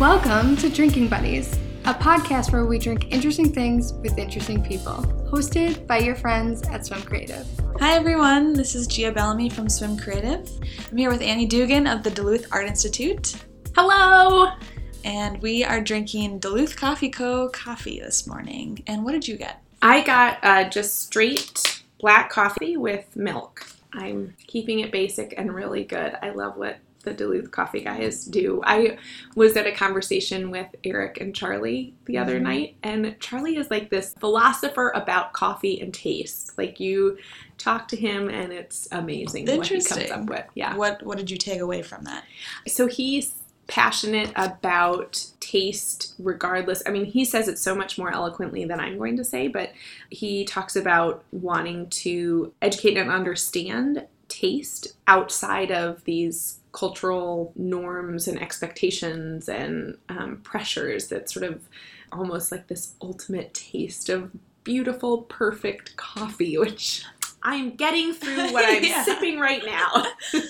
Welcome to Drinking Buddies, a podcast where we drink interesting things with interesting people, hosted by your friends at Swim Creative. Hi everyone, this is Gia Bellamy from Swim Creative. I'm here with Annie Dugan of the Duluth Art Institute. Hello! And we are drinking Duluth Coffee Co. coffee this morning. And what did you get? I got uh, just straight black coffee with milk. I'm keeping it basic and really good. I love what the Duluth coffee guys do. I was at a conversation with Eric and Charlie the other Mm-hmm. night, and Charlie is like this philosopher about coffee and taste. Like you talk to him, and it's amazing what he comes up with. Yeah. What What did you take away from that? So he's passionate about taste regardless. I mean, he says it so much more eloquently than I'm going to say, but he talks about wanting to educate and understand taste outside of these cultural norms and expectations and um, pressures that sort of almost like this ultimate taste of beautiful, perfect coffee, which I'm getting through what I'm Yeah. sipping right now.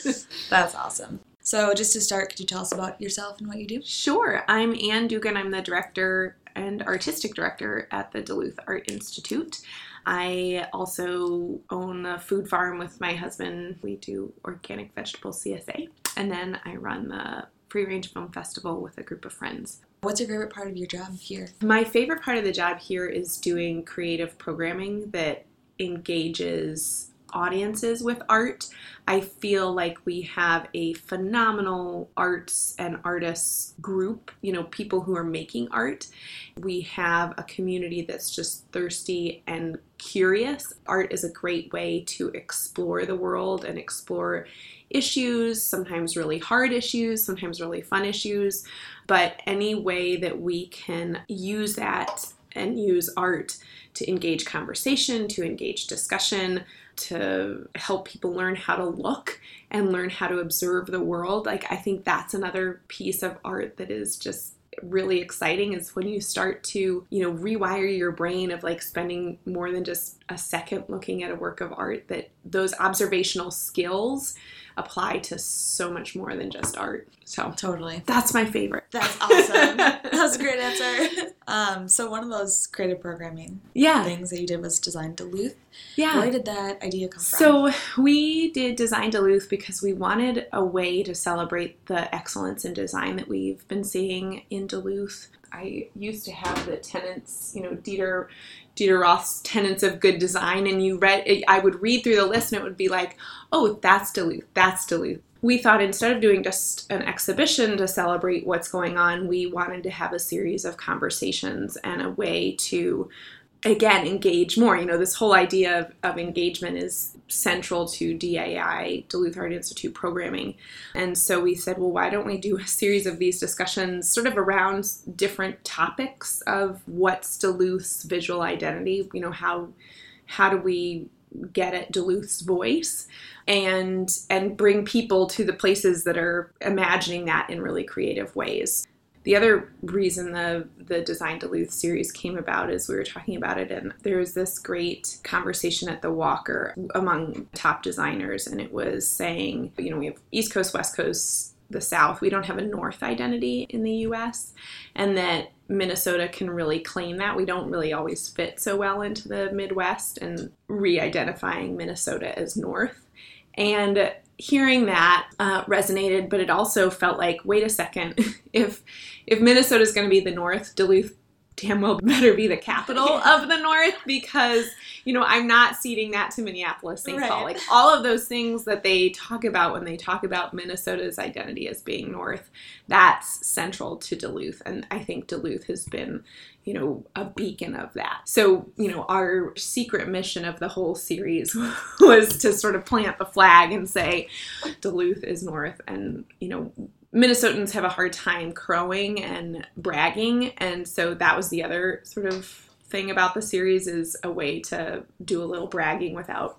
That's awesome. So, just to start, could you tell us about yourself and what you do? Sure. I'm Anne Dugan. I'm the director and artistic director at the Duluth Art Institute. I also own a food farm with my husband. We do organic vegetable CSA. And then I run the Free Range Film Festival with a group of friends. What's your favorite part of your job here? My favorite part of the job here is doing creative programming that engages audiences with art. I feel like we have a phenomenal arts and artists group, you know, people who are making art. We have a community that's just thirsty and curious. Art is a great way to explore the world and explore issues, sometimes really hard issues, sometimes really fun issues, but any way that we can use that and use art to engage conversation, to engage discussion, to help people learn how to look and learn how to observe the world. Like, I think that's another piece of art that is just really exciting is when you start to, you know, rewire your brain of like spending more than just a second looking at a work of art, that those observational skills apply to so much more than just art. So, Totally. that's my favorite. That's awesome. that was a great answer. Um, so, one of those creative programming Yeah. things that you did was design Duluth. Yeah. Where did that idea come from? So we did Design Duluth because we wanted a way to celebrate the excellence in design that we've been seeing in Duluth. I used to have the tenants, you know, Dieter Dieter Roth's tenets of good design, and you read. I would read through the list, and it would be like, "Oh, that's Duluth. That's Duluth." We thought instead of doing just an exhibition to celebrate what's going on, we wanted to have a series of conversations and a way to again engage more. You know this whole idea of, of engagement is central to dai duluth art institute programming. And so we said well why don't we do a series of these discussions sort of around different topics of what's duluth's visual identity? You know how how do we get at duluth's voice? And and bring people to the places that are imagining that in really creative ways the other reason the the Design Duluth series came about is we were talking about it, and there was this great conversation at the Walker among top designers, and it was saying, you know, we have East Coast, West Coast, the South. We don't have a North identity in the U.S., and that Minnesota can really claim that. We don't really always fit so well into the Midwest, and re-identifying Minnesota as North, and hearing that uh, resonated, but it also felt like, wait a second, if if Minnesota is going to be the North, Duluth damn well better be the capital of the North because you know I'm not ceding that to Minneapolis, St. Paul. Like all of those things that they talk about when they talk about Minnesota's identity as being North, that's central to Duluth, and I think Duluth has been you know a beacon of that. So you know our secret mission of the whole series was to sort of plant the flag and say Duluth is North, and you know Minnesotans have a hard time crowing and bragging, and so that was the other sort of thing about the series is a way to do a little bragging without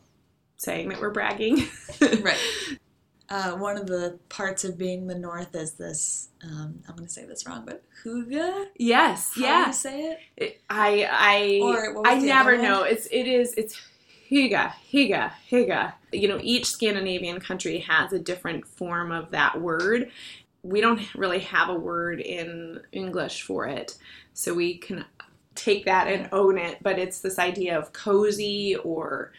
saying that we're bragging. right. Uh, one of the parts of being the North is this. Um, I'm going to say this wrong, but hygge. yes, How do you say it? It- I I Or I never know. It's it is it's Higa, Higa, Higa. You know, each Scandinavian country has a different form of that word. We don't really have a word in English for it. So we can take that and own it, but it's this idea of cozy or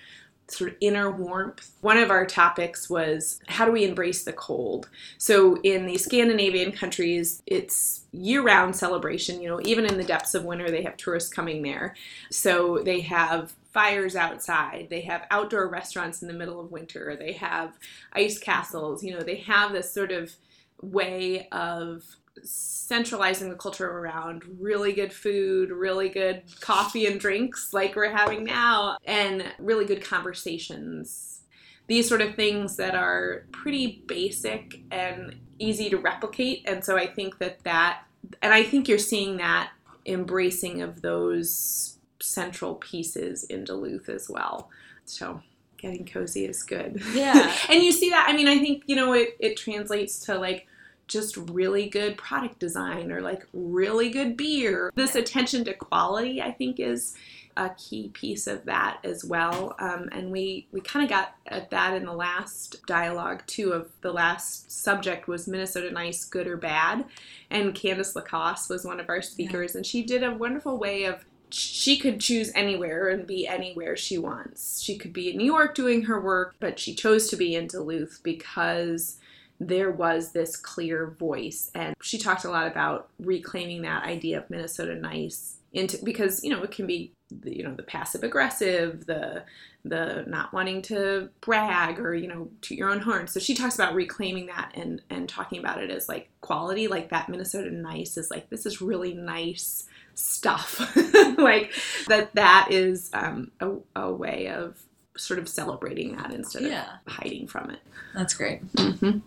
sort of inner warmth. One of our topics was how do we embrace the cold? So in the Scandinavian countries, it's year-round celebration, you know, even in the depths of winter they have tourists coming there. So they have fires outside. They have outdoor restaurants in the middle of winter. They have ice castles. You know, they have this sort of way of centralizing the culture around really good food, really good coffee and drinks like we're having now, and really good conversations. These sort of things that are pretty basic and easy to replicate. And so I think that that, and I think you're seeing that embracing of those central pieces in Duluth as well. So getting cozy is good. Yeah. and you see that, I mean, I think, you know, it, it translates to like, just really good product design or like really good beer. This attention to quality, I think, is a key piece of that as well. Um, and we, we kind of got at that in the last dialogue too of the last subject was Minnesota nice, good or bad. And Candice Lacoste was one of our speakers, yeah. and she did a wonderful way of she could choose anywhere and be anywhere she wants. She could be in New York doing her work, but she chose to be in Duluth because there was this clear voice. And she talked a lot about reclaiming that idea of Minnesota nice into because you know it can be you know the passive aggressive the the not wanting to brag or you know to your own horn so she talks about reclaiming that and and talking about it as like quality like that minnesota nice is like this is really nice stuff like that that is um, a, a way of sort of celebrating that instead yeah. of hiding from it that's great mm-hmm.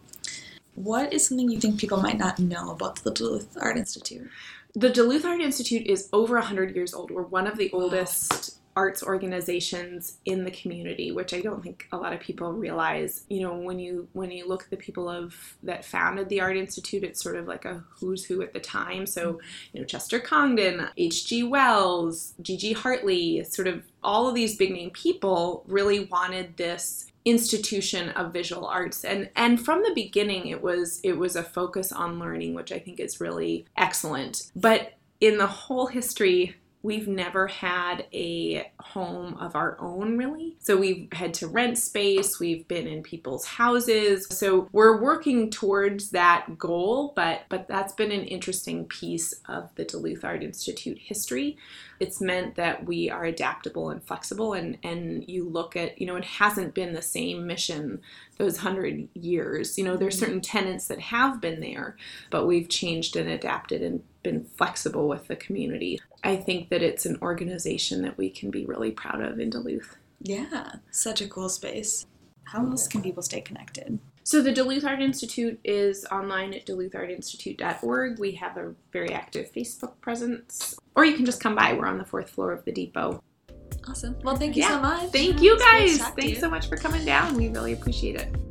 What is something you think people might not know about the Duluth Art Institute? The Duluth Art Institute is over 100 years old. We're one of the oldest arts organizations in the community, which I don't think a lot of people realize. You know, when you when you look at the people of that founded the Art Institute, it's sort of like a who's who at the time. So, mm-hmm. you know, Chester Congdon, H.G. Wells, G.G. Hartley, sort of all of these big name people really wanted this institution of visual arts. And and from the beginning it was it was a focus on learning which i think is really excellent. But in the whole history We've never had a home of our own, really. So we've had to rent space, we've been in people's houses. So we're working towards that goal, but, but that's been an interesting piece of the Duluth Art Institute history. It's meant that we are adaptable and flexible, and, and you look at, you know, it hasn't been the same mission those hundred years. You know, there's mm-hmm. certain tenants that have been there, but we've changed and adapted and been flexible with the community. I think that it's an organization that we can be really proud of in Duluth. Yeah, such a cool space. How else can people stay connected? So the Duluth Art Institute is online at duluthartinstitute.org. We have a very active Facebook presence, or you can just come by. We're on the fourth floor of the depot. Awesome. Well, thank you yeah. so much. Thank you guys. Thanks you. so much for coming down. We really appreciate it.